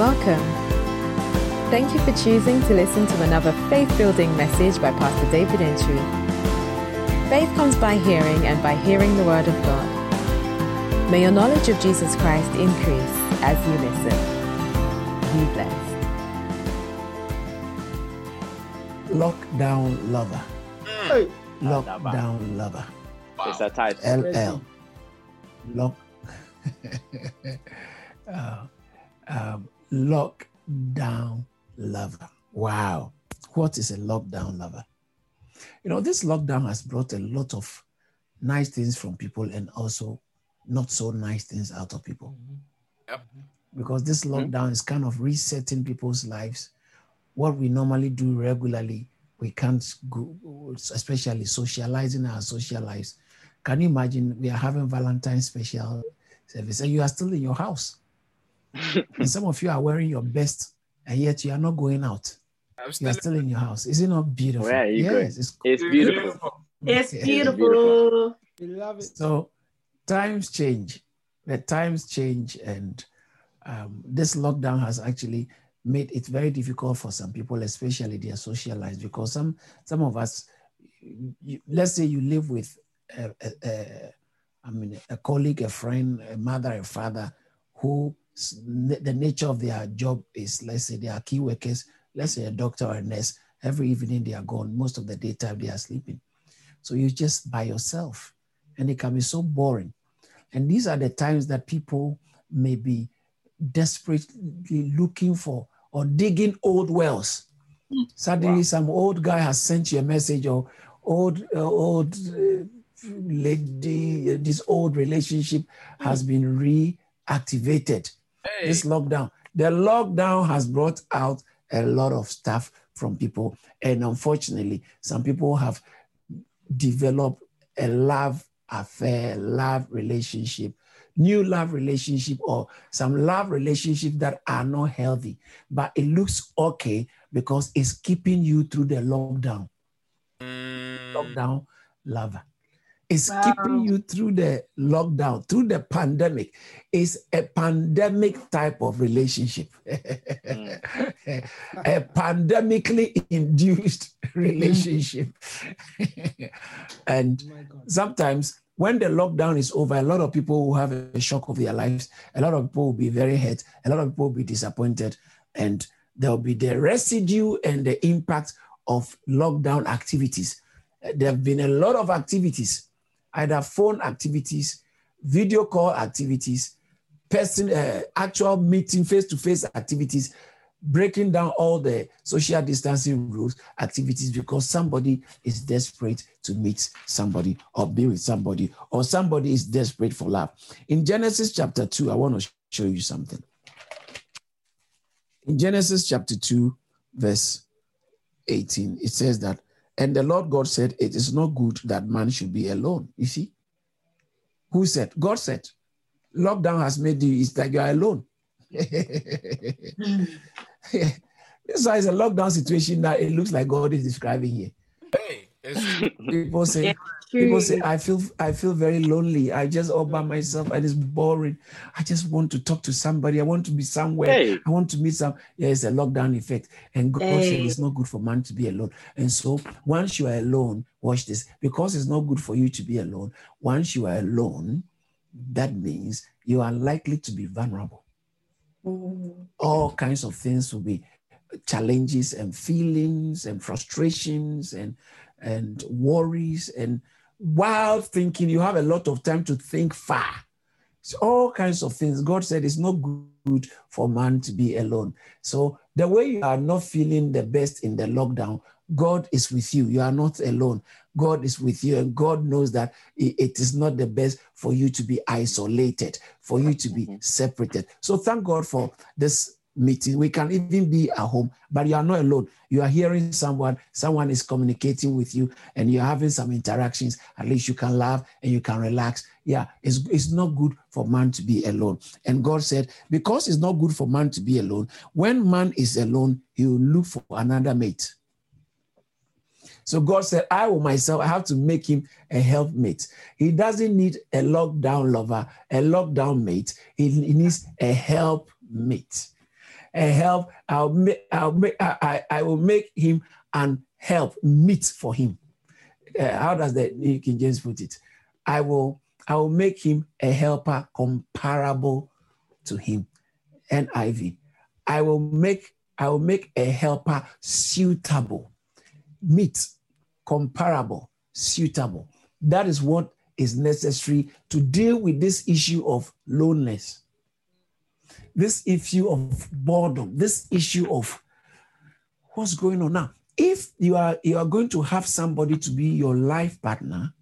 welcome. Thank you for choosing to listen to another faith building message by Pastor David Entry. Faith comes by hearing, and by hearing the Word of God. May your knowledge of Jesus Christ increase as you listen. Be blessed. Lockdown Lover. Hey. Lockdown Lover. It's a title. LL. Lock. uh, um, lockdown lover. Wow. What is a lockdown lover? You know, this lockdown has brought a lot of nice things from people and also not so nice things out of people. Yep. Because this mm-hmm. lockdown is kind of resetting people's lives. What we normally do regularly, we can't go, especially socializing our social lives. Can you imagine we are having Valentine's special service and you are still in your house? And some of you are wearing your best and yet you are not going out. I'm You still, are still in your house. Is it not beautiful? Where are you going? yes, it's It's beautiful. It's beautiful. We love it. So times change. The times change, and um, this lockdown has actually made it very difficult for some people, especially their social lives, because some some of us, you, let's say you live with, a, a, a, I mean, a colleague, a friend, a mother, a father, who s- the nature of their job is, let's say, they are key workers. Let's say a doctor or a nurse. Every evening they are gone. Most of the daytime they are sleeping. So you're just by yourself and it can be so boring. And these are the times that people may be desperately looking for or digging old wells. Suddenly, Wow. some old guy has sent you a message, or old, uh, old uh, lady, uh, this old relationship has been reactivated. Hey, This lockdown, the lockdown has brought out a lot of stuff from people, and unfortunately, some people have developed a love affair, love relationship, new love relationship, or some love relationship that are not healthy, but it looks okay because it's keeping you through the lockdown. mm, Lockdown lover. It's Wow. keeping you through the lockdown, through the pandemic. It's a pandemic type of relationship, hmm. a pandemically induced relationship. and oh God. sometimes when the lockdown is over, a lot of people will have a shock of their lives. A lot of people will be very hurt. A lot of people will be disappointed. And there will be the residue and the impact of lockdown activities. There have been a lot of activities, either phone activities, video call activities, person, uh, actual meeting, face-to-face activities, breaking down all the social distancing rules activities because somebody is desperate to meet somebody or be with somebody or somebody is desperate for love. In genesis chapter 2 i want to show you something. In genesis chapter 2 verse 18 it says that and the lord god said it is not good that man should be alone. You see? Who said? God said lockdown has made you it's like you're alone. This is a lockdown situation that it looks like God is describing here. hey, People say, Yeah, people say, I feel, I feel very lonely. I just all by myself and it's boring. I just want to talk to somebody. I want to be somewhere. Hey. I want to meet some. Yeah, it's a lockdown effect. And God said it's not good for man to be alone. And so once you are alone, watch this, because it's not good for you to be alone. Once you are alone, that means you are likely to be vulnerable Mm. all kinds of things will be challenges and feelings and frustrations and and worries and wild thinking you have a lot of time to think far. It's all kinds of things. God said it's not good for man to be alone. So the way you are not feeling the best in the lockdown god is with you. You are not alone. God is with you and god knows that it is not the best for you to be isolated for you to be separated. So thank god for this meeting we can even be at home but you are not alone you are hearing someone someone is communicating with you and you're having some interactions at least you can laugh and you can relax yeah it's, it's not good for man to be alone and god said because it's not good for man to be alone when man is alone he will look for another mate so God said, I will myself, I have to make him a helpmate. He doesn't need a lockdown lover, a lockdown mate. He, he needs a helpmate. A help. I'll make. I'll make. I, I, I will make him an help meet for him. Uh, how does the New King James put it? I will. I will make him a helper comparable to him. NIV. I will make. I will make a helper suitable, meet, comparable, suitable. That is what is necessary to deal with this issue of loneliness, this issue of boredom, this issue of what's going on now. If you are you are going to have somebody to be your life partner,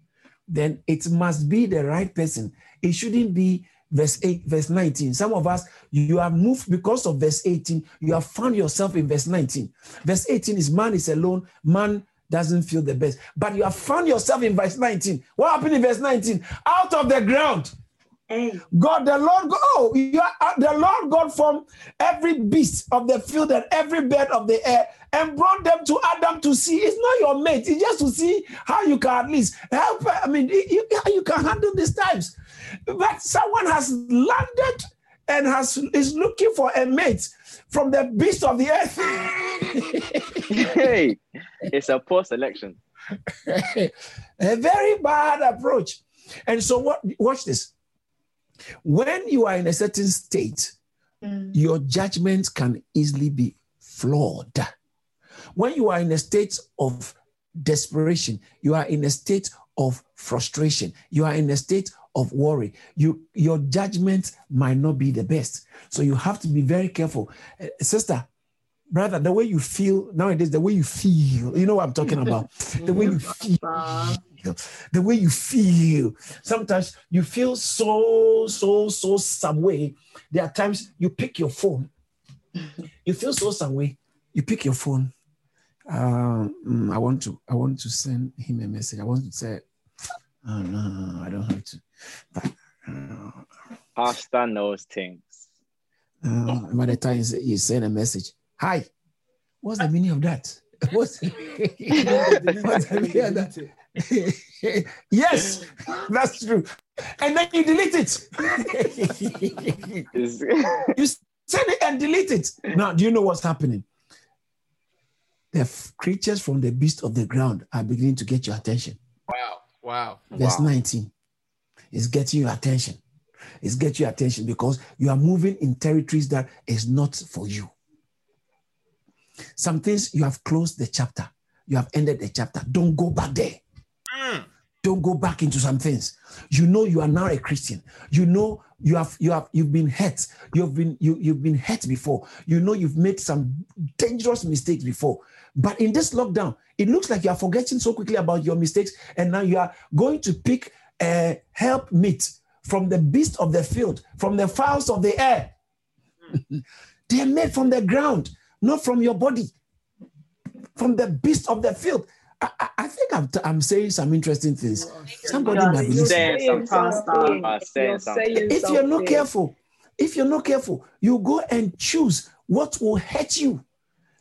then it must be the right person. It shouldn't be verse 8, verse 19. Some of us, you have moved because of verse 18, you have found yourself in verse 19. Verse 18 is man is alone, man doesn't feel the best. But you have found yourself in verse 19. What happened in verse 19? Out of the ground. Hey. God, the Lord, oh, you are, uh, the Lord God from every beast of the field and every bird of the air and brought them to Adam to see. It's not your mate, it's just to see how you can at least help. I mean, you, you can handle these times. But someone has landed and has is looking for a mate from the beast of the earth. hey, it's a poor selection. a very bad approach. And so, what? Watch this. When you are in a certain state, Mm. your judgment can easily be flawed. When you are in a state of desperation, you are in a state of frustration, you are in a state of worry, you your judgment might not be the best. So you have to be very careful. Uh, sister, brother, the way you feel nowadays, the way you feel, you know what I'm talking about. the way you feel The way you feel. Sometimes you feel so, so, so some way. There are times you pick your phone. You feel so some way. You pick your phone. Um, I want to. I want to send him a message. I want to say, oh no, no, no, I don't have to. But uh, Pastor knows things. uh, by the time he's, he's send a message, hi. What's the meaning of that? What's, what's the meaning of that? yes, that's true. And then you delete it. you send it and delete it. Now, do you know what's happening? The f- creatures from the beast of the ground are beginning to get your attention. Wow. Wow. Verse Wow. 19 is getting your attention. It's getting your attention because you are moving in territories that is not for you. Some things you have closed the chapter, you have ended the chapter. Don't go back there. Mm. don't go back into some things. You know you are now a christian. You know you have you have you've been hurt. You've been you, you've been hurt before. You know you've made some dangerous mistakes before. But in this lockdown it looks like you are forgetting so quickly about your mistakes and now you are going to pick a help meet from the beast of the field from the fowls of the air. They are made from the ground not from your body. From the beast of the field I, I- I think I'm, I'm saying some interesting things. Oh, Somebody Yeah, might be listening. saying saying something. something. Saying something. If you're not careful, if you're not careful, you go and choose what will hurt you.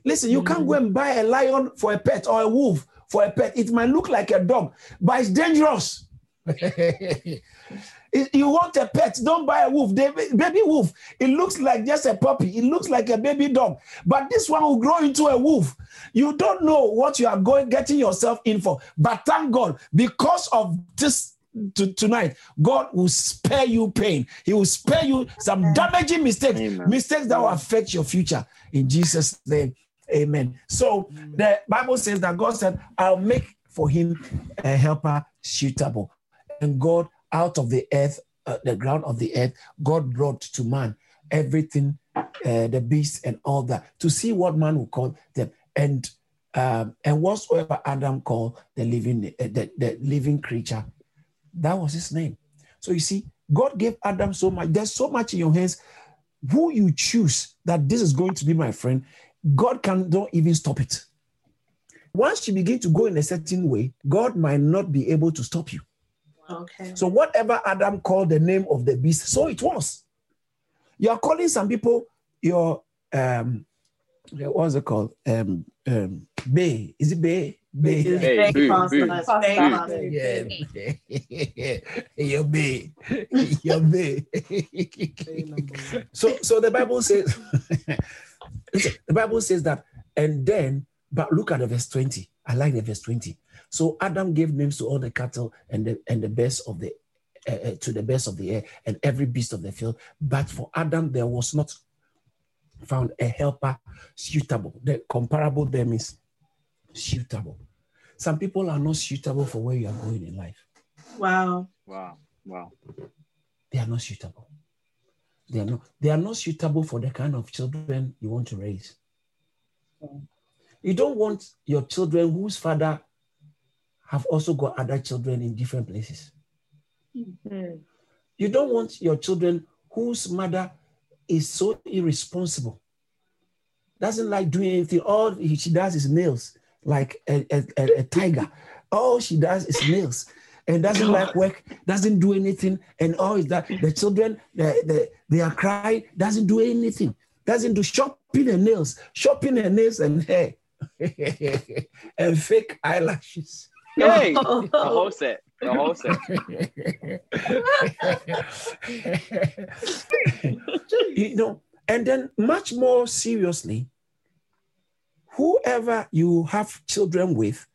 Listen, you can't go mm. and buy a lion for a pet or a wolf for a pet. It might look like a dog, but it's dangerous. If you want a pet, don't buy a wolf. The baby wolf, it looks like just a puppy. It looks like a baby dog. But this one will grow into a wolf. You don't know what you are going getting yourself in for. But thank God, because of this to, tonight, God will spare you pain. He will spare you some damaging mistakes, Amen. mistakes that will affect your future. In Jesus' name, amen. So the Bible says that God said, I'll make for him a helper suitable. And God, out of the earth, uh, the ground of the earth, God brought to man everything, uh, the beasts and all that, to see what man will call them. And um, and whatsoever Adam called the living, uh, the, the living creature, that was his name. So you see, God gave Adam so much. There's so much in your hands. Who you choose that this is going to be my friend, God can don't even stop it. Once you begin to go in a certain way, God might not be able to stop you. Okay. So whatever Adam called the name of the beast, so it was. You are calling some people your um what's it called? Um um Bay. Is it Bay? Bay. It's Hey, fake boo, pastor, boo. it's Pastor. fake Boo. pastor. Yeah. your Bay. Your Bay. so so the Bible says Listen, the Bible says that, and then, but look at the verse 20. I like the verse 20. So Adam gave names to all the cattle and the and the birds of the uh, to the best of the air and every beast of the field. But for Adam, there was not found a helper suitable. The comparable there is suitable. Some people are not suitable for where you are going in life. Wow. Wow. Wow. They are not suitable. They are not, they are not suitable for the kind of children you want to raise. You don't want your children whose father have also got other children in different places. Mm. You don't want your children whose mother is so irresponsible, doesn't like doing anything. All she does is nails, like a, a, a, a tiger. All she does is nails and doesn't like work, doesn't do anything, and all is that the children they, they, they are crying, doesn't do anything, doesn't do shopping and nails, shopping and nails and hair, and fake eyelashes. Hey, the whole set. The whole set. you know, and then much more seriously, whoever you have children with,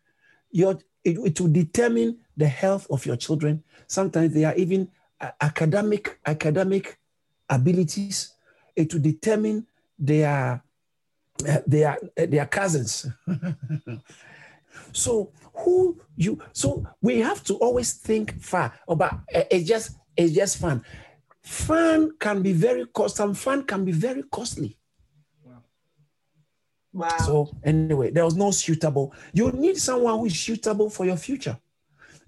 your it, it will determine the health of your children. Sometimes they are even uh, academic academic abilities. It will determine their uh, their uh, their cousins. so who you so we have to always think far about uh, it's just it's just fun. Fun can be very cost. Some fun can be very costly. Wow. So anyway, there was no suitable. You need someone who is suitable for your future.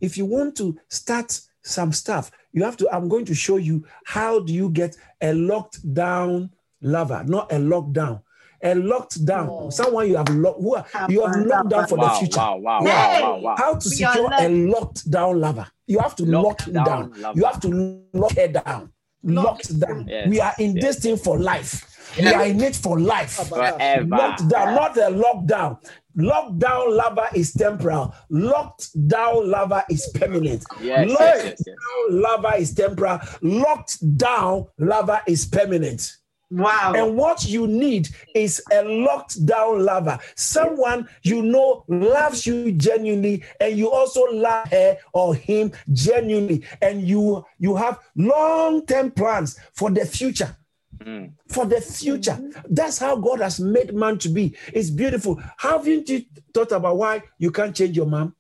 If you want to start some stuff, you have to. I'm going to show you how do you get a locked down lover, not a lockdown. A locked down, Oh. someone you have locked, who are, you have locked down for the future. wow, wow, Yeah. wow, wow, wow. How to We secure a locked. locked down lover? You have to Locked lock him down down. You have to lock her down. Locked down. Yes, We are in yes. this thing for life. We are in it for life. Forever. Locked down, not a lockdown. Lockdown lover is temporal. Locked down lover is permanent. Yes, Locked yes, yes, yes. down lover is temporal. Locked down lover is permanent. Wow. And what you need is a locked down lover, someone you know loves you genuinely, and you also love her or him genuinely, and you you have long term plans for the future. Mm. For the future, that's how God has made man to be. It's beautiful. Haven't you thought about why you can't change your mom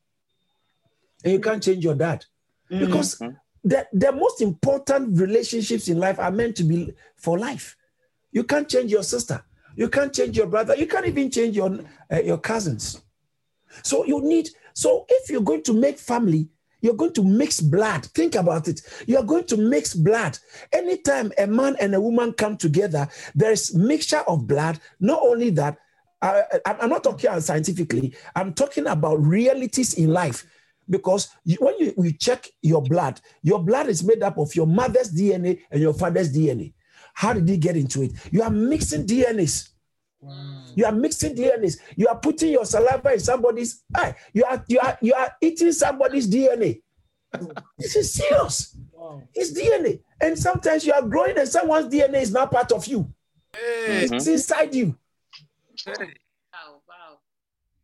and you can't change your dad? Mm. Because Mhm. the, the most important relationships in life are meant to be for life. You can't change your sister. You can't change your brother. You can't even change your, uh, your cousins. So you need, so if you're going to make family, you're going to mix blood. Think about it. You are going to mix blood. Anytime a man and a woman come together, there's mixture of blood. Not only that, I, I'm not talking scientifically, I'm talking about realities in life. Because you, when you, you check your blood, your blood is made up of your mother's DNA and your father's DNA. How did he get into it? You are mixing DNAs. You are mixing DNAs. You are putting your saliva in somebody's eye. You are you are you are eating somebody's DNA. this is serious. It's DNA. And sometimes you are growing and someone's DNA is not part of you. Hey, It's mm-hmm. inside you. hey. Wow. Wow.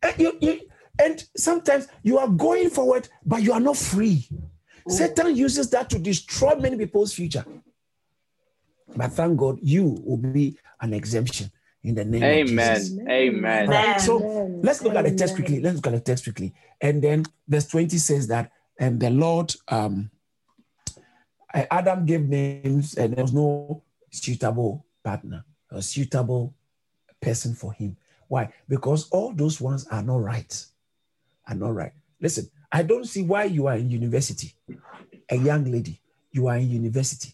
And you, you and sometimes you are going forward, but you are not free. Satan uses that to destroy many people's future. But thank God, you will be an exemption in the name of Jesus. Amen. Amen. All right, Amen. so let's look at the text quickly. Let's look at the text quickly. And then verse 20 says that, and the Lord, um, uh, Adam gave names, and there was no suitable partner, a suitable person for him. Why? Because all those ones are not right. Are not right. Listen, I don't see why you are in university, a young lady, you are in university,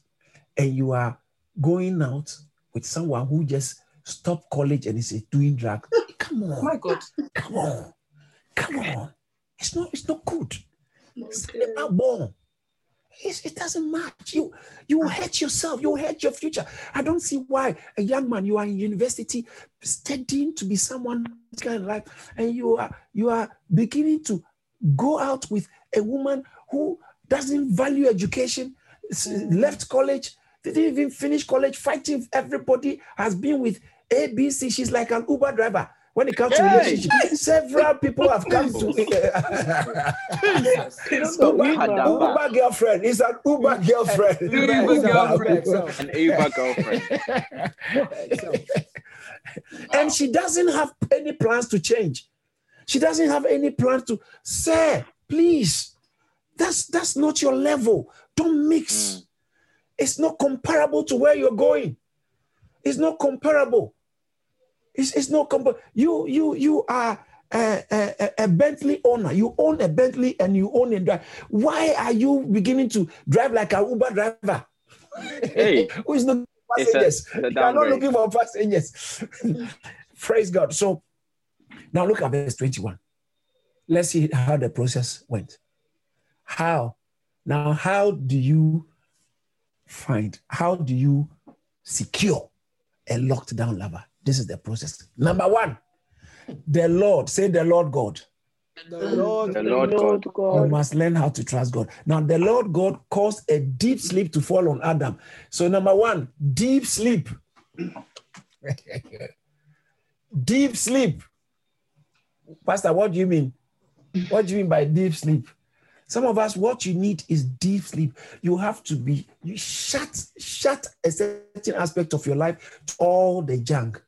and you are going out with someone who just stopped college and is doing drugs. Come on. My God. Come on. Come on. It's not, it's not good. It's Okay. not born. It's, it doesn't match. You you will hurt yourself. You will hurt your future. I don't see why a young man you are in university studying to be someone kind of life, and you are you are beginning to go out with a woman who doesn't value education, s- mm. left college, didn't even finish college, fighting everybody, has been with ABC. She's like an Uber driver. When it comes to Hey. relationship, several people have come to So Uber, Hadaba. Uber girlfriend. It's an Uber girlfriend. Uber girlfriend, so. An Uber girlfriend. and she doesn't have any plans to change. She doesn't have any plans to say, please, that's that's not your level. Don't mix. Mm. It's not comparable to where you're going. It's not comparable. It's, it's not comparable. You you you are a, a, a Bentley owner. You own a Bentley and you own a drive. Why are you beginning to drive like an Uber driver? Hey. Who is not It's a- passengers? a You are not looking for passengers. Praise God. So now look at verse 21. Let's see how the process went. How? Now, how do you find, how do you secure a locked down lover? This is the process. Number one, the Lord, say the Lord God. The Lord, The Lord God. You must learn how to trust God. Now, the Lord God caused a deep sleep to fall on Adam. So, number one, deep sleep. deep sleep. Pastor, what do you mean? What do you mean by deep sleep? Some of us, what you need is deep sleep. You have to be, you shut, shut a certain aspect of your life to all the junk.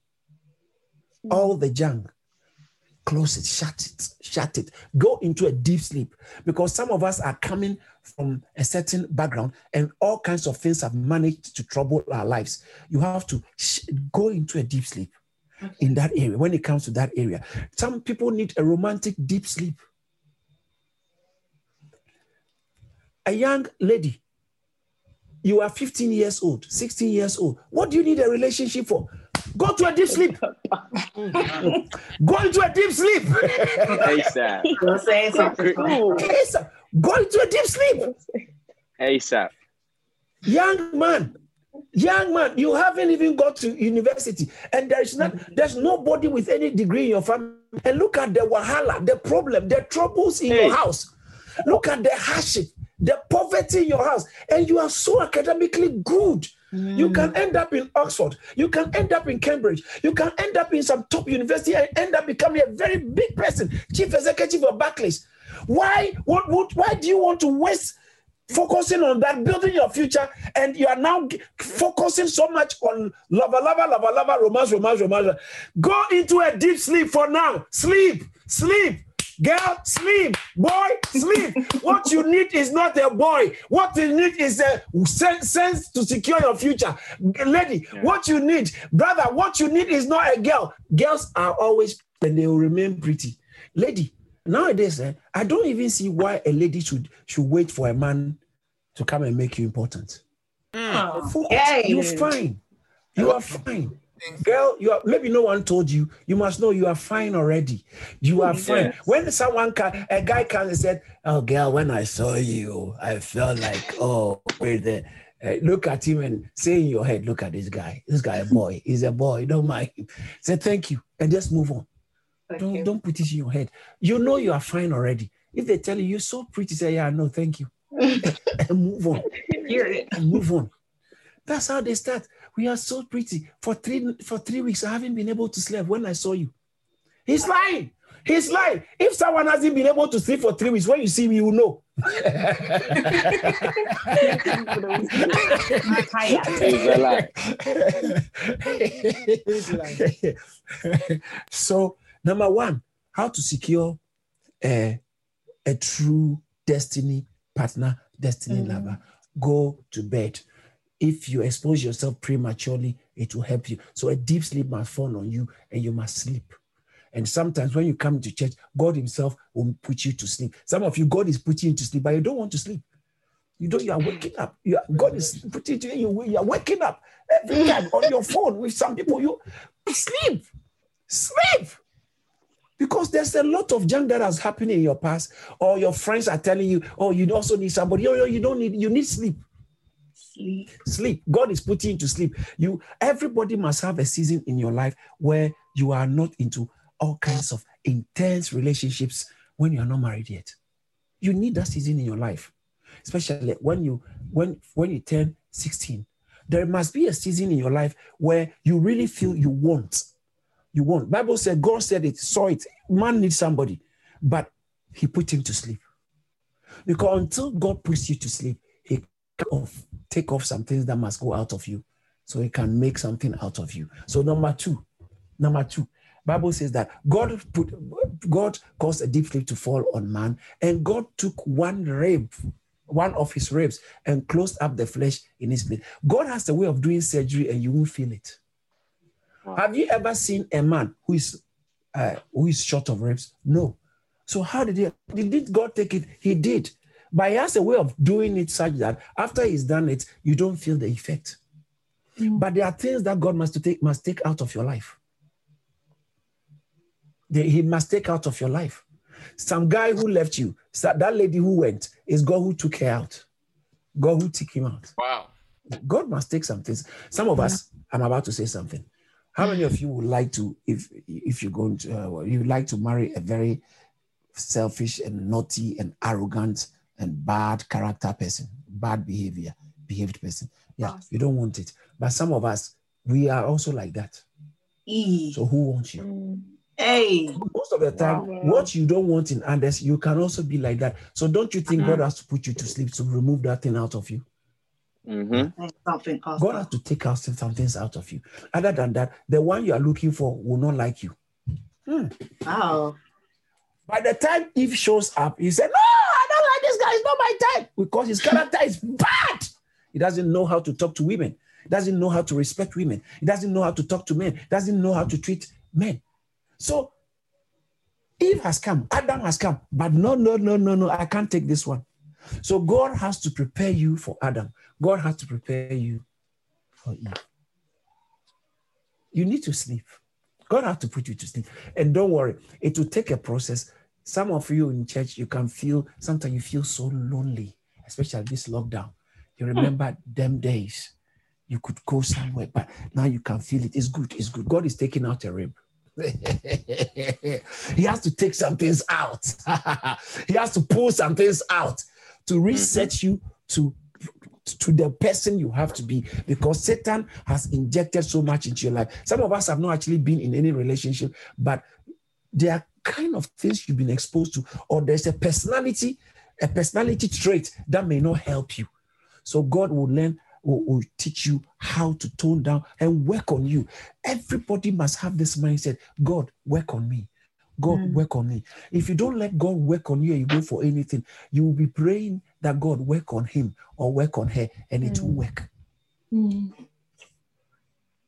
Hmm. All the junk close it, shut it, shut it. Go into a deep sleep because some of us are coming from a certain background and all kinds of things have managed to trouble our lives. You have to sh- go into a deep sleep in that area when it comes to that area. Some people need a romantic deep sleep. A young lady, you are 15 years old, 16 years old. What do you need a relationship for? Go to a deep sleep. Go into a deep sleep. ASAP. You're saying something. Yes, sir. Go into a deep sleep. ASAP. Young man, young man, you haven't even got to university, and there is not there's nobody with any degree in your family. And look at the wahala, the problem, the troubles in Hey. your house. Look at the hardship, the poverty in your house, and you are so academically good. You mm. can end up in Oxford. You can end up in Cambridge. You can end up in some top university and end up becoming a very big person, chief executive of Barclays. Why? What, what? Why do you want to waste focusing on that, building your future, and you are now g- focusing so much on lava, lava, lava, lava, romance, romance, romance. Go into a deep sleep for now. Sleep, sleep. Girl, sleep. Boy, sleep. what you need is not a boy. What you need is a sen- sense to secure your future. Lady, what you need, brother, what you need is not a girl. Girls are always, and they will remain pretty. Lady, nowadays, eh, I don't even see why a lady should should wait for a man to come and make you important. Focus. Yay. You're fine. You are fine. Girl, you are maybe no one told you. You must know you are fine already. You are fine. When someone can, a guy comes and said, "Oh, girl, when I saw you, I felt like, oh, the." Uh, look at him and say in your head, look at this guy. This guy, a boy. He's a boy. Don't mind him. Say thank you and just move on. Don't, don't put it in your head. You know you are fine already. If they tell you you're so pretty, say, yeah, no, thank you. and move on. And move on. That's how they start. We are so pretty. For three for three weeks, I haven't been able to sleep when I saw you. He's lying. He's lying. If someone hasn't been able to sleep for three weeks, when you see me, you know. He's a lie. so, number one, how to secure a, a true destiny partner, destiny mm-hmm. lover. Go to bed. If you expose yourself prematurely, it will help you. So, a deep sleep must fall on you and you must sleep. And sometimes when you come to church, God Himself will put you to sleep. Some of you, God is putting you to sleep, but you don't want to sleep. You don't. You are waking up. You are, God is putting you. You, you are waking up every time on your phone with some people. You sleep, sleep, because there's a lot of junk that has happened in your past, or your friends are telling you, "Oh, you also need somebody." Oh, you don't need. You need sleep. Sleep. Sleep. God is putting you to sleep. You. Everybody must have a season in your life where you are not into all kinds of intense relationships when you are not married yet. You need that season in your life, especially when you when when you turn 16. there must be a season in your life where you really feel you want. You want. Bible said, God said it, saw it. Man needs somebody, but he put him to sleep. Because until God puts you to sleep, off, take off some things that must go out of you. So he can make something out of you. So number two, number two, Bible says that God put God caused a deep sleep to fall on man, and God took one rib, one of his ribs, and closed up the flesh in his place. God has a way of doing surgery, and you won't feel it. Wow. Have you ever seen a man who is uh, who is short of ribs? No. So how did he? Did God take it? He did. But he has a way of doing it such that after he's done it, you don't feel the effect. But there are things that God must take must take out of your life. They- he must take out of your life. Some guy who left you, that lady who went, is God who took her out. God who took him out. Wow. God must take some things. Some of us, I'm about to say something. How many of you would like to, if if you're going to, uh, you would like to marry a very selfish and naughty and arrogant and bad character person, bad behavior, behaved person? Yeah, Yes. you don't want it. But some of us, we are also like that. E. So who wants you? Hey. Most of the time, Wow. what you don't want in others, you can also be like that. So don't you think Uh-huh. God has to put you to sleep to remove that thing out of you? Mm-hmm. Something else. God has to take out some some things out of you. Other than that, the one you are looking for will not like you. Wow. By the time Eve shows up, he said, No, I don't like this guy. It's not my type. Because his character is bad. He doesn't know how to talk to women. He doesn't know how to respect women. He doesn't know how to talk to men. He doesn't know how to treat men. So Eve has come, Adam has come, but no, no, no, no, no, I can't take this one. So God has to prepare you for Adam. God has to prepare you for Eve. You need to sleep. God has to put you to sleep. And don't worry, it will take a process. Some of you in church, you can feel, sometimes you feel so lonely, especially this lockdown. You remember them days. You could go somewhere, but now you can feel it. It's good. It's good. God is taking out a rib. he has to take some things out. he has to pull some things out to reset mm-hmm. you to to the person you have to be because Satan has injected so much into your life. Some of us have not actually been in any relationship, but there are kind of things you've been exposed to, or there's a personality, a personality trait that may not help you. So God will learn, will, will teach you how to tone down and work on you. Everybody must have this mindset: God, work on me. God, mm. work on me. If you don't let God work on you and you go for anything, you will be praying that God work on him or work on her, and it will mm. work. Mm.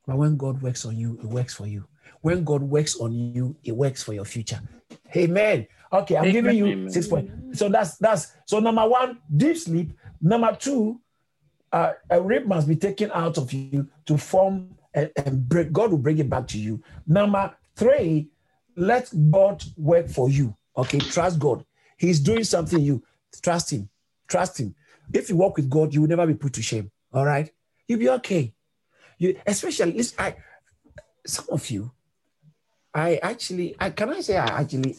But when God works on you, it works for you. When God works on you, it works for your future. Amen. Okay, I'm giving you six points. So that's that's so number one, deep sleep. Number two, uh, a rib must be taken out of you to form and, and break. God will bring it back to you. Number three, let God work for you. Okay, trust God. He's doing something. You trust Him. Trust Him. If you walk with God, you will never be put to shame. All right, you'll be okay. You especially I some of you, I actually, I can I say I actually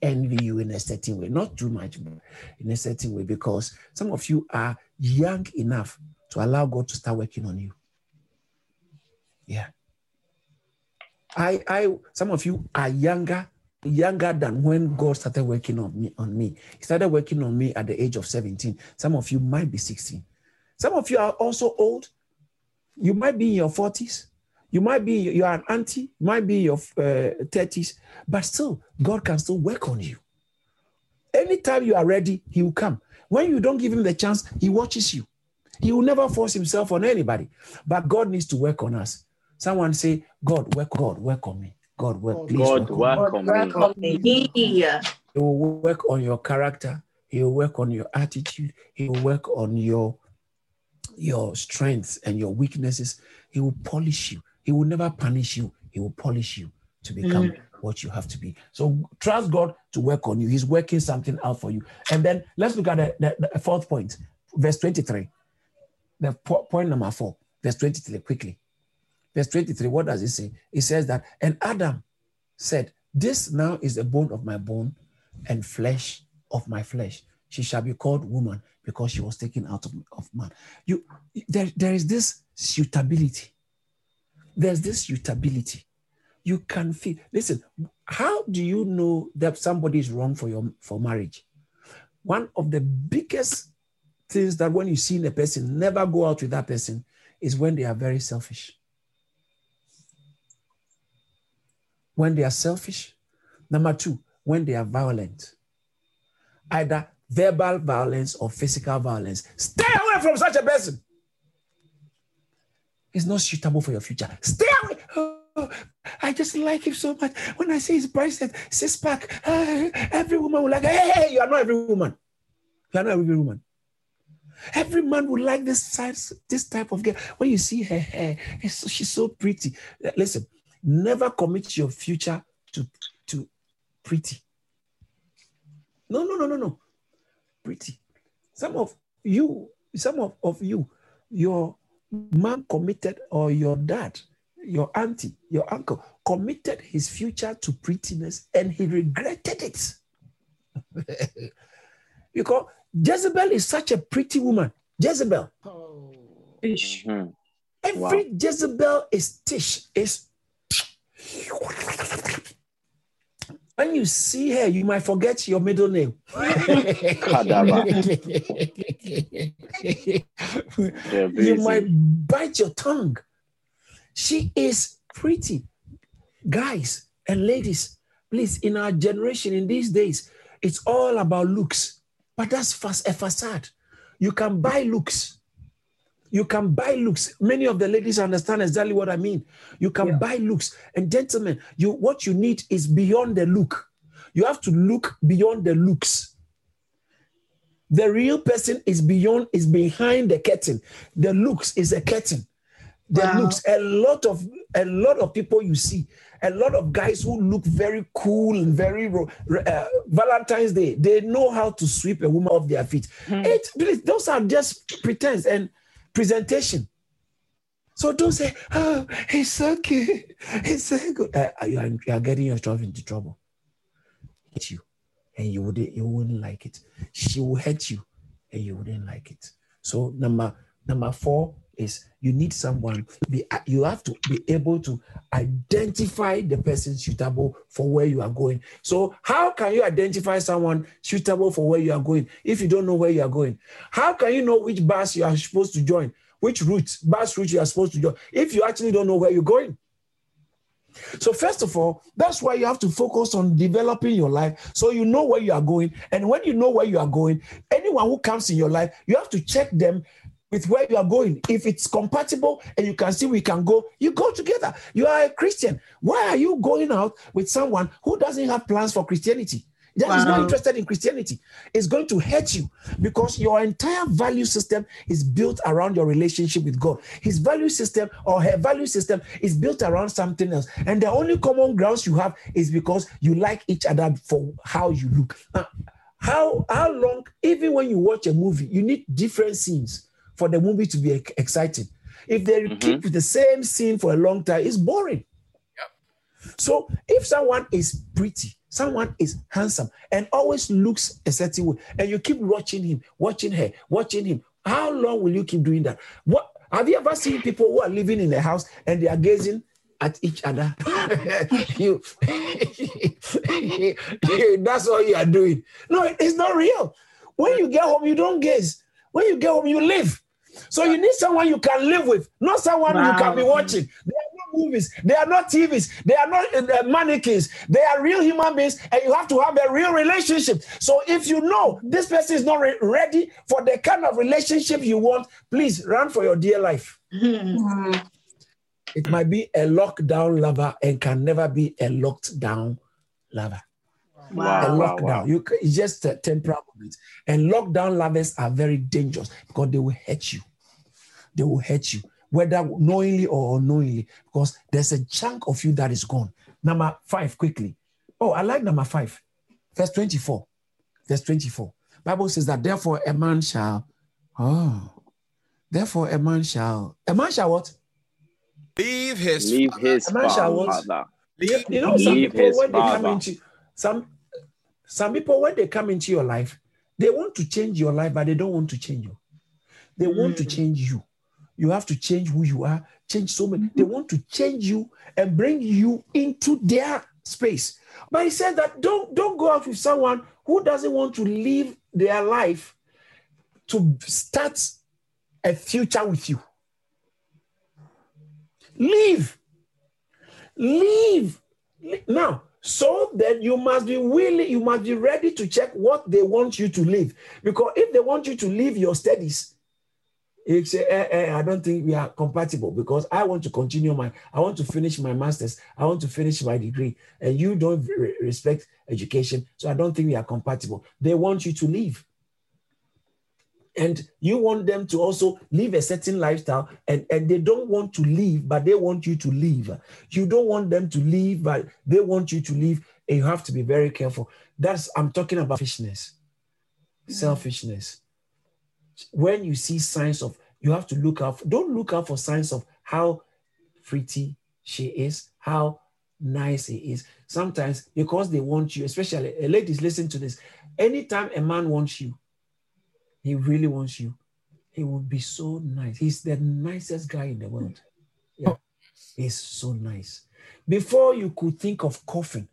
envy you in a certain way, not too much, but in a certain way, because some of you are young enough to allow God to start working on you. Yeah. I, I, some of you are younger, younger than when God started working on me. On me, He started working on me at the age of 17. Some of you might be 16. Some of you are also old. You might be in your 40s. You might be, you are an auntie, you might be in your uh, 30s, but still, God can still work on you. Anytime you are ready, He will come. When you don't give Him the chance, He watches you. He will never force Himself on anybody, but God needs to work on us. Someone say, God, work, God, work on me. God, work, please. God work on me. work on me. Yeah. He will work on your character. He will work on your attitude. He will work on your your strengths and your weaknesses. He will polish you. He will never punish you. He will polish you to become what you have to be. So trust God to work on you. He's working something out for you. And then let's look at the, the, the fourth point, verse 23. The po- point number four, verse 23, quickly. Verse 23, what does it say? It says that, and Adam said, This now is the bone of my bone and flesh of my flesh. She shall be called woman because she was taken out of, of man. You there, there is this suitability. There's this suitability. You can feel. Listen, how do you know that somebody is wrong for your for marriage? One of the biggest things that when you see in a person, never go out with that person, is when they are very selfish. When they are selfish. Number two, when they are violent. Either verbal violence or physical violence. Stay away from such a person. It's not suitable for your future. Stay away. Oh, I just like him so much. When I see his bracelet, six pack, uh, every woman will like, hey, hey, you are not every woman. You are not every woman. Every man would like this size, this type of girl. When you see her hair, so, she's so pretty. Listen, never commit your future to, to pretty. No, no, no, no, no. Pretty. Some of you, some of, of you, your mom committed or your dad, your auntie, your uncle committed his future to prettiness and he regretted it. because Jezebel is such a pretty woman. Jezebel. Mhm. Every Wow. Jezebel is tish. Is when you see her, you might forget your middle name. You might bite your tongue. She is pretty. Guys and ladies, please, in our generation, in these days, it's all about looks. But that's fast, a facade. You can buy looks. You can buy looks. Many of the ladies understand exactly what I mean. You can Yeah. buy looks. And gentlemen, you what you need is beyond the look. You have to look beyond the looks. The real person is beyond, is behind the curtain. The looks is a curtain. The Wow. looks, a lot of a lot of people you see, a lot of guys who look very cool and very uh, Valentine's Day, they know how to sweep a woman off their feet. It, please, those are just pretense and presentation. So don't say, "Oh, so cute, he's so good." Uh, you, are, you are getting yourself into trouble. Hit you, and you wouldn't you wouldn't like it. She will hurt you, and you wouldn't like it. So number number four is you need someone. Be you have to be able to identify the person suitable for where you are going. So how can you identify someone suitable for where you are going if you don't know where you are going? How can you know which bus you are supposed to join? Which route, bus route you are supposed to join, if you actually don't know where you're going? So, first of all, that's why you have to focus on developing your life so you know where you are going. And when you know where you are going, anyone who comes in your life, you have to check them with where you are going. If it's compatible and you can see we can go, you go together. You are a Christian. Why are you going out with someone who doesn't have plans for Christianity? That is not interested in Christianity. It's going to hurt you because your entire value system is built around your relationship with God. His value system or her value system is built around something else. And the only common grounds you have is because you like each other for how you look. Now, how, how long, even when you watch a movie, you need different scenes for the movie to be exciting. If they mm-hmm. keep the same scene for a long time, it's boring. So if someone is pretty, someone is handsome, and always looks a certain way, and you keep watching him, watching her, watching him, how long will you keep doing that? What have you ever seen people who are living in a house and they are gazing at each other? you, that's all you are doing. No, it's not real. When you get home, you don't gaze. When you get home, you live. So you need someone you can live with, not someone you can be watching. They are not movies. They are not TVs. They are not uh, mannequins. They are real human beings, and you have to have a real relationship. So if you know this person is not re- ready for the kind of relationship you want, please run for your dear life. It might be a lockdown lover and can never be a locked down lover. A Wow, wow, lockdown. wow. You c- it's just a temporary moment. And lockdown lovers are very dangerous because they will hurt you. They will hurt you, whether knowingly or unknowingly, because there's a chunk of you that is gone. Number five, quickly. Oh, I like number five, verse 24. Verse 24. Bible says that therefore a man shall, oh, therefore a man shall, a man shall what? Leave his Leave father. his A man shall what? father. You, you know, some Leave people his when they come father. into some some people when they come into your life, they want to change your life, but they don't want to change you. They want to mm. change you. you have to change who you are, change so many. They mm-hmm. want to change you and bring you into their space. But he said that don't don't go out with someone who doesn't want to live their life to start a future with you. Leave. Leave. Now, so then you must be willing, you must be ready to check what they want you to leave. Because if they want you to leave your studies, you say, eh, eh, I don't think we are compatible because I want to continue my, I want to finish my master's, I want to finish my degree, and you don't re- respect education. So I don't think we are compatible. They want you to leave and you want them to also live a certain lifestyle and, and they don't want to leave but they want you to leave. You don't want them to leave but they want you to leave and you have to be very careful. That's i'm talking about selfishness. Mm. Selfishness. When you see signs of you have to look out don't look out for signs of how pretty she is how nice he is. Sometimes because they want you especially ladies listen to this. Anytime a man wants you he really wants you. He would be so nice. He's the nicest guy in the world. Yeah. He's so nice. Before you could think of coughing,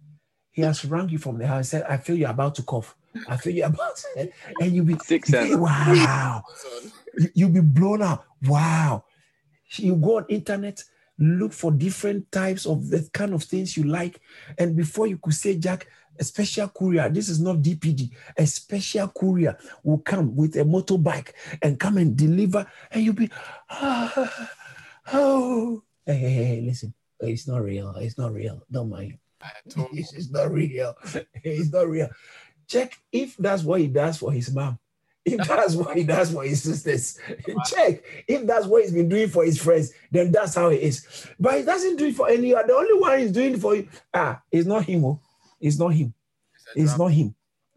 he has rang you from the house and said, I feel you're about to cough. I feel you're about to, and you'll be Six cents. wow. You'll be blown out. Wow. You go on internet, look for different types of the kind of things you like. And before you could say, Jack, a special courier, this is not DPD, a special courier will come with a motorbike and come and deliver, and you'll be, ah, oh, hey, hey, hey, listen, it's not real, it's not real, don't mind. This is not real, it's not real. Check if that's what he does for his mom. If that's what he does for his sisters, check. If that's what he's been doing for his friends, then that's how it is. But he doesn't do it for any other. The only one he's doing for you, ah, it's not him. Oh. It's not him. It's not him.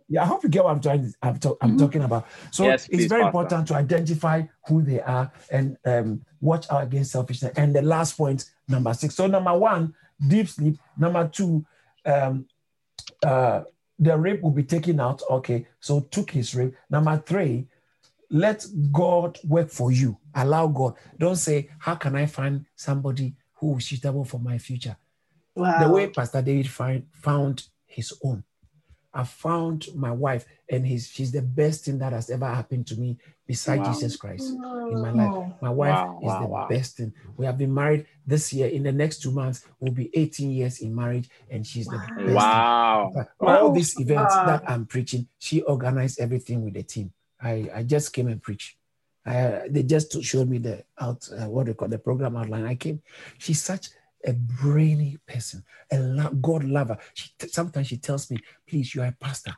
Yeah, I hope you get what I'm trying. I'm, to, I'm talking about. So Yes, it's please, very Pastor. important to identify who they are and um, watch out against selfishness. And the last point, number six. So number one, deep sleep. Number two, um, uh, the rape will be taken out. Okay, so took his rape. Number three, let God work for you. Allow God. Don't say, how can I find somebody who is suitable for my future? Wow. the way Pastor David find, found his own. I found my wife, and he's, she's the best thing that has ever happened to me beside Wow. Jesus Christ in my life. My wife Wow, is wow, the wow. best thing. We have been married this year. In the next two months, we'll be 18 years in marriage, and she's the best. Wow. But All these events Wow. that I'm preaching, she organized everything with the team. I, I just came and preached. I, they just showed me the out uh, what they call the program outline. I came. She's such a brainy person, a God lover. She sometimes she tells me, "Please, you are a pastor.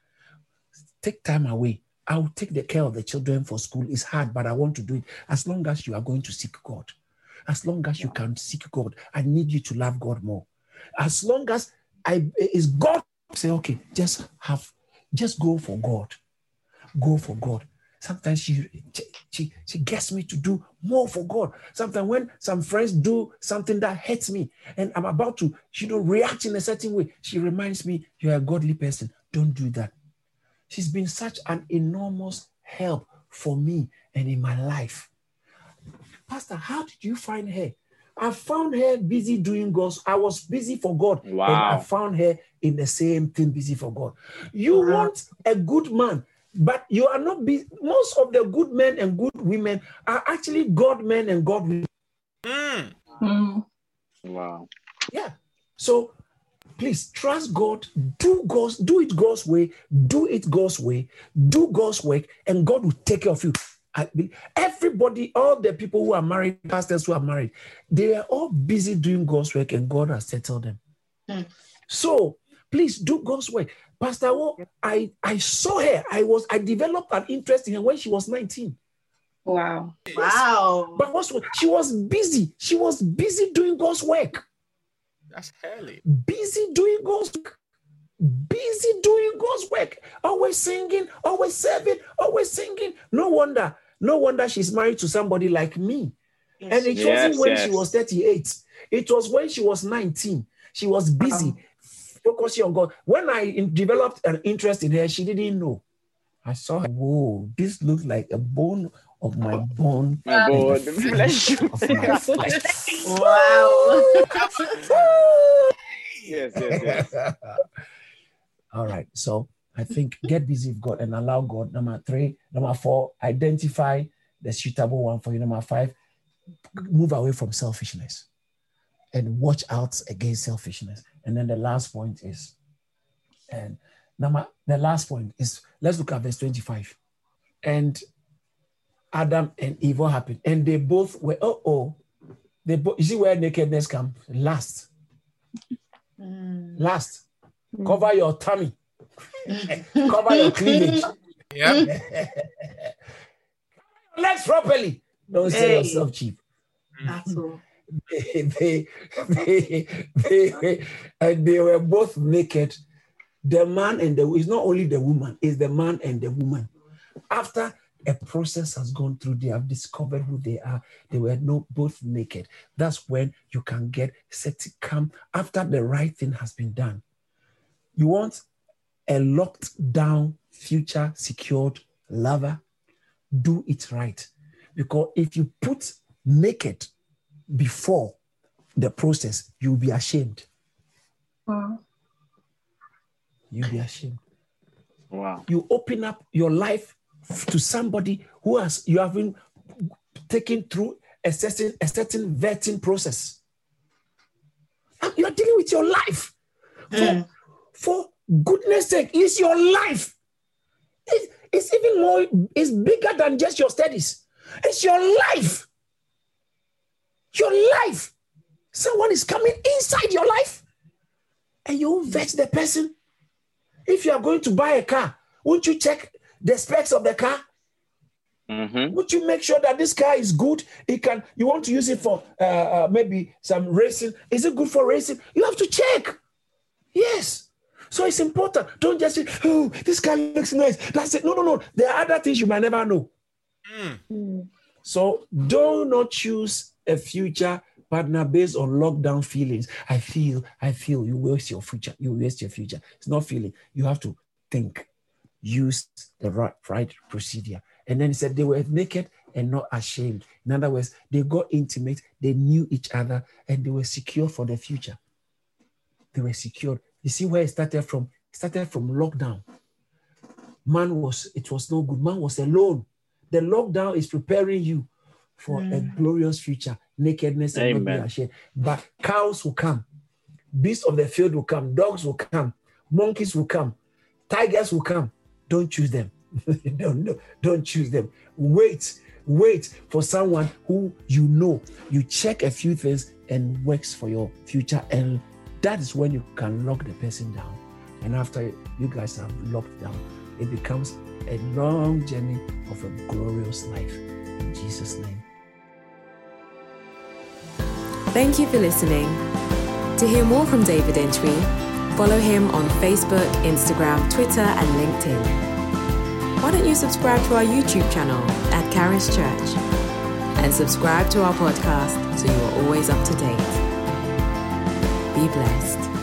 Take time away. I'll take the care of the children for school. It's hard, but I want to do it as long as you are going to seek God. As long as you can seek God, I need you to love God more. As long as I is God say, okay, just have, just go for God. Go for God. Sometimes she, she she gets me to do more for God. Sometimes when some friends do something that hurts me and I'm about to, you know, react in a certain way, she reminds me, you're a godly person. Don't do that. She's been such an enormous help for me and in my life. Pastor, how did you find her? I found her busy doing God's. I was busy for God, Wow. and I found her in the same thing, busy for God. You want a good man, but you are not busy. Most of the good men and good women are actually God men and God women. Mm. Mm. Wow. Yeah. So please trust God, do God's, do it God's way, do it God's way, do God's work, and God will take care of you. I everybody, all the people who are married, pastors who are married, they are all busy doing God's work, and God has settled them. Hmm. So please do God's work. Pastor, Wo, I, I saw her. I was I developed an interest in her when she was 19. Wow. Wow. But what's she was busy. She was busy doing God's work. That's hairy. busy doing God's work. Busy doing God's work. Always singing, always serving, always singing. No wonder, no wonder she's married to somebody like me. Yes. And it Yes, wasn't when yes. she was 38. It was when she was 19. She was busy, Wow. Focusing on God. When I in- developed an interest in her, she didn't know. I saw her. Whoa, this looks like a bone of my bone My and God, the flesh. flesh of my flesh. Wow. yes, yes, yes. All right. So I think get busy with God and allow God. Number three. Number four, identify the suitable one for you. Number five, move away from selfishness and watch out against selfishness. And then the last point is, and number the last point is let's look at verse 25. And Adam and Eve what happened? And they both were, oh, oh, they both you see where nakedness comes last. Mm. Last. Cover your tummy. Cover your cleavage. Yep. Legs properly. Don't sell Hey. yourself cheap. That's all. They, they, they, and they were both naked. The man and the it's not only the woman, it's the man and the woman. After a process has gone through, they have discovered who they are. They were no both naked. That's when you can get set to come after the right thing has been done. You want a locked down, future secured lover, do it right. Because if you put naked before the process, you'll be ashamed. Wow. You'll be ashamed. Wow. You open up your life to somebody who has you have been taken through a certain a certain vetting process. And You're dealing with your life. For, for goodness sake, it's your life. It- it's even more, it's bigger than just your studies. It's your life. Your life. Someone is coming inside your life and you vet the person. If you are going to buy a car, won't you check the specs of the car? Mm-hmm. Would you make sure that this car is good? It can. You want to use it for uh, uh, maybe some racing. Is it good for racing? You have to check. Yes. So it's important. Don't just say, "Oh, this car looks nice." That's it. No, no, no. There are other things you might never know. So do not choose a future partner based on lockdown feelings. I feel, I feel. You waste your future. You waste your future. It's not feeling. You have to think. Use the right, right procedure. And then he said they were naked and not ashamed. In other words, they got intimate, they knew each other, and they were secure for the future. They were secured. You see where it started from? It started from lockdown. Man was, it was no good. Man was alone. The lockdown is preparing you for a mm. glorious future, nakedness and not be ashamed. But cows will come, beasts of the field will come, dogs will come, monkeys will come, tigers will come. Don't choose them. don't, don't, don't choose them. Wait, wait for someone who you know. You check a few things and works for your future. And that is when you can lock the person down. And after you guys have locked down, it becomes a long journey of a glorious life. In Jesus' name. Thank you for listening. To hear more from David Entry, follow him on Facebook, Instagram, Twitter, and LinkedIn. Why don't you subscribe to our YouTube channel at Charis Church and subscribe to our podcast so you are always up to date? Be blessed.